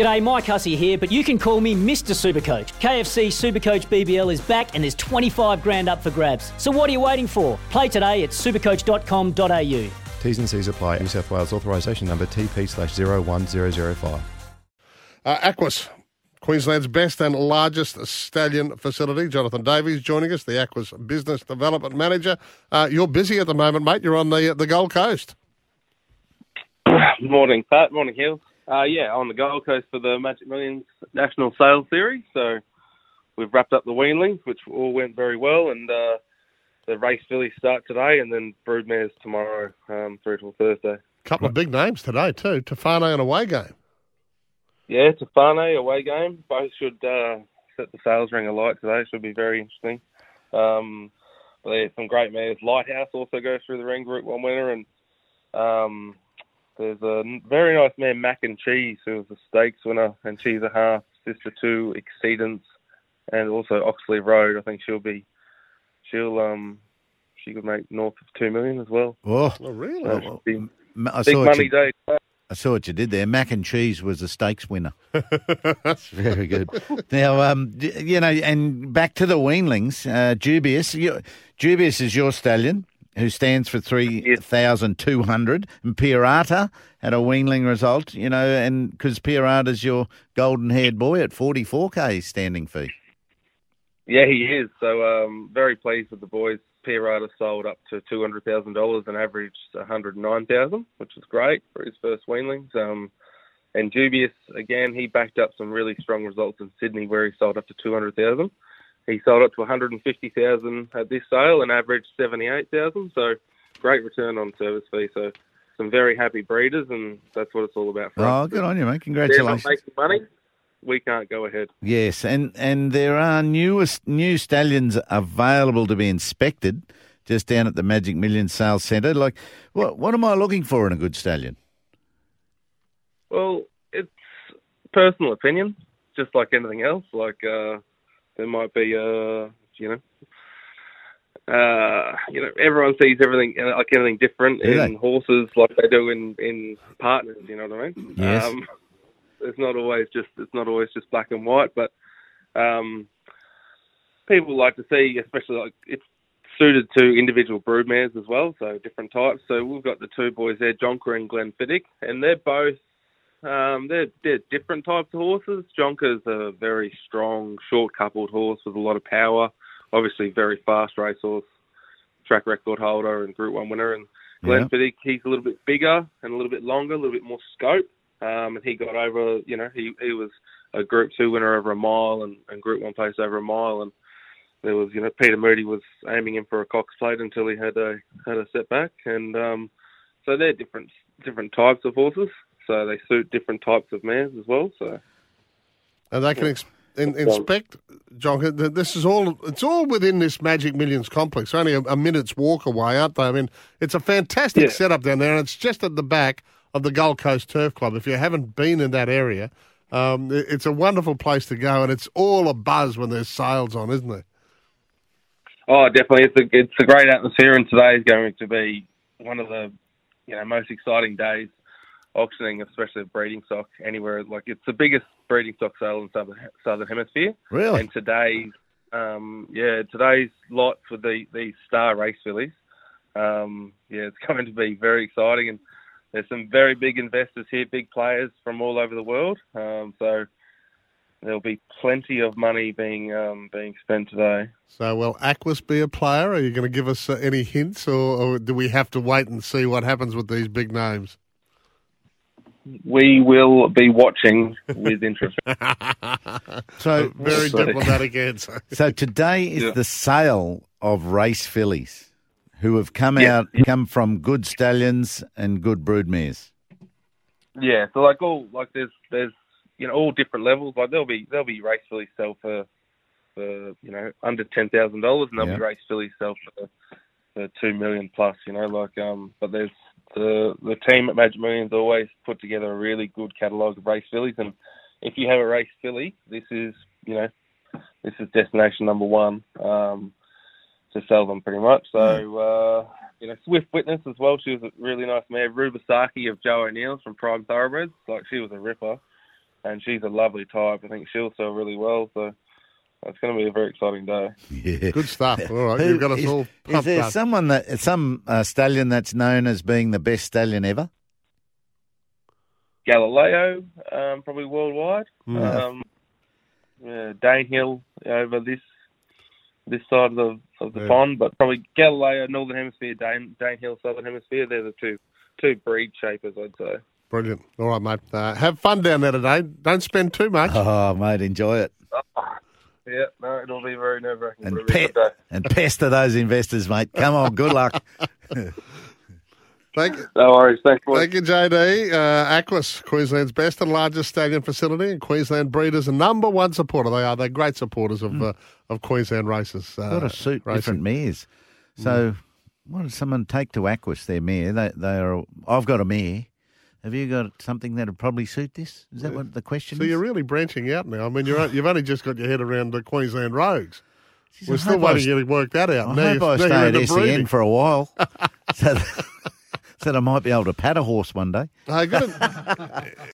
G'day, Mike Hussey here, but you can call me Mr. Supercoach. KFC Supercoach BBL is back and there's 25 grand up for grabs. So what are you waiting for? Play today at supercoach.com.au. T's and C's apply. New South Wales authorisation number TP slash 01005. Uh, Aquis, Queensland's best and largest stallion facility. Jonathan Davies joining us, the Aquis Business Development Manager. Uh, you're busy at the moment, mate. You're on the the Gold Coast. Morning, Pat. Morning, Hills. Uh, yeah, on the Gold Coast for the Magic Millions National Sales Series. So we've wrapped up the weanlings, which all went very well, and uh, the race fillies start today, and then broodmares tomorrow um, through till Thursday. A couple of big names today too. Tofane and away game. Yeah, Tofane away game. Both should uh, set the sales ring alight today. Should be very interesting. Um, but yeah, some great mares. Lighthouse also goes through the ring, Group One winner, and um, there's a very nice mare, Mac and Cheese, who was a stakes winner, and she's a half sister to Exceedance, and also Oxley Road. I think she'll be, she'll um, she could make north of two million as well. Oh, Oh, really? So it should be I big saw, what money you, day. I saw what you did there. Mac and cheese was a stakes winner. That's very good. Now, um, you know, and back to the weanlings. Uh, Dubious, you, Dubious is your stallion who stands for three thousand two hundred, and Pierata had a weanling result. You know, and because Pierata's your golden-haired boy at forty-four k standing fee. Yeah, he is. So um, very pleased with the boys. Pierata sold up to two hundred thousand dollars and averaged one hundred nine thousand, which is great for his first weanlings. Um, and Dubious again, he backed up some really strong results in Sydney where he sold up to two hundred thousand. He sold it to one hundred and fifty thousand at this sale and averaged seventy eight thousand. So great return on service fee. So some very happy breeders, and that's what it's all about for Oh, us. good on you, mate! They're not Congratulations. making money. We can't go ahead. Yes, and and there are newest new stallions available to be inspected just down at the Magic Million Sales Centre. Like, what what am I looking for in a good stallion? Well, it's personal opinion, just like anything else. Like uh, there might be, uh, you know, uh, you know, everyone sees everything uh, like anything different Do in they? horses, like they do in in partners. You know what I mean? Yes. Um, it's not always just it's not always just black and white, but um, people like to see, especially like it's suited to individual broodmares as well, so different types. So we've got the two boys there, Jonker and Glenfiddich, and they're both um, they're they're different types of horses. Jonker's a very strong, short coupled horse with a lot of power. Obviously, very fast racehorse, track record holder, and Group One winner. And Yeah. Glenfiddich, he's a little bit bigger and a little bit longer, a little bit more scope. Um, and he got over, you know, he he was a Group Two winner over a mile and, and Group One place over a mile. And there was, you know, Peter Moody was aiming him for a Cox plate until he had a had a setback. And um, so they're different different types of horses. So they suit different types of mares as well. So And they can ex- in, inspect, John. This is all. It's all within this Magic Millions complex. Only a, a minute's walk away, aren't they? I mean, it's a fantastic Yeah. setup down there, and it's just at the back of the Gold Coast Turf Club. If you haven't been in that area, um, it- it's a wonderful place to go, and it's all a buzz when there's sales on, isn't it? Oh, definitely. It's a it's a great atmosphere, and today is going to be one of the you know most exciting days auctioning, especially breeding stock anywhere. Like it's the biggest breeding stock sale in southern southern hemisphere. Really? And today's um, yeah today's lot for the these star race fillies. Um, yeah, it's going to be very exciting, and there's some very big investors here, big players from all over the world. Um, so there'll be plenty of money being um, being spent today. So, will Aquis be a player? Are you going to give us uh, any hints, or, or do we have to wait and see what happens with these big names? We will be watching with interest. So, Very Sorry. diplomatic answer. so today is Yeah. the sale of race fillies who have come Yeah, out, come from good stallions and good broodmares. yeah, so like all like there's there's you know all different levels. Like there'll be there'll be race fillies sell for for you know under ten thousand dollars, and there'll Yeah. be race fillies sell for for two million plus. You know, like um, but there's the the team at Magic Millions always put together a really good catalogue of race fillies, and if you have a race filly, this is you know this is destination number one um, to sell them pretty much. So uh, you know, Swift Witness as well. She was a really nice mare. Rubisaki of Joe O'Neill's from Prime Thoroughbreds. Like she was a ripper. and she's a lovely type. I think she'll sell really well. So it's going to be a very exciting day. Yeah. Good stuff. All right, Who- you've got us is, all is pumped there up. someone that some uh, stallion that's known as being the best stallion ever? Galileo, um, probably worldwide. Mm. Um, yeah, Danehill over this this side of the of the Yeah. pond, but probably Galileo, Northern Hemisphere, Dane Danehill, Southern Hemisphere. They're the two two breed shapers, I'd say. Brilliant. All right, mate. Uh, have fun down there today. Don't spend too much. Oh, mate, enjoy it Yeah, no, it'll be very nerve wracking. and It'll be a pet good day. and pester those investors, mate. Come on, good luck. Thank, you. No worries. Thanks, boys. thank you, JD. Uh, Aquis, Queensland's best and largest stallion facility, and Queensland breeders' a number one supporter. They are. They're great supporters of uh, of Queensland races. Uh, Got to suit racing. different mares. So, what does someone take to Aquis their mare? They they are. I've got a mare. Have you got something that would probably suit this? Is that uh, what the question So is? So you're really branching out now. I mean, you're, you've only just got your head around the Queensland Rogues. Jeez, We're I still I waiting to work that out. I now hope I stay at SEN for a while, so that, so that I might be able to pat a horse one day. Hey, good,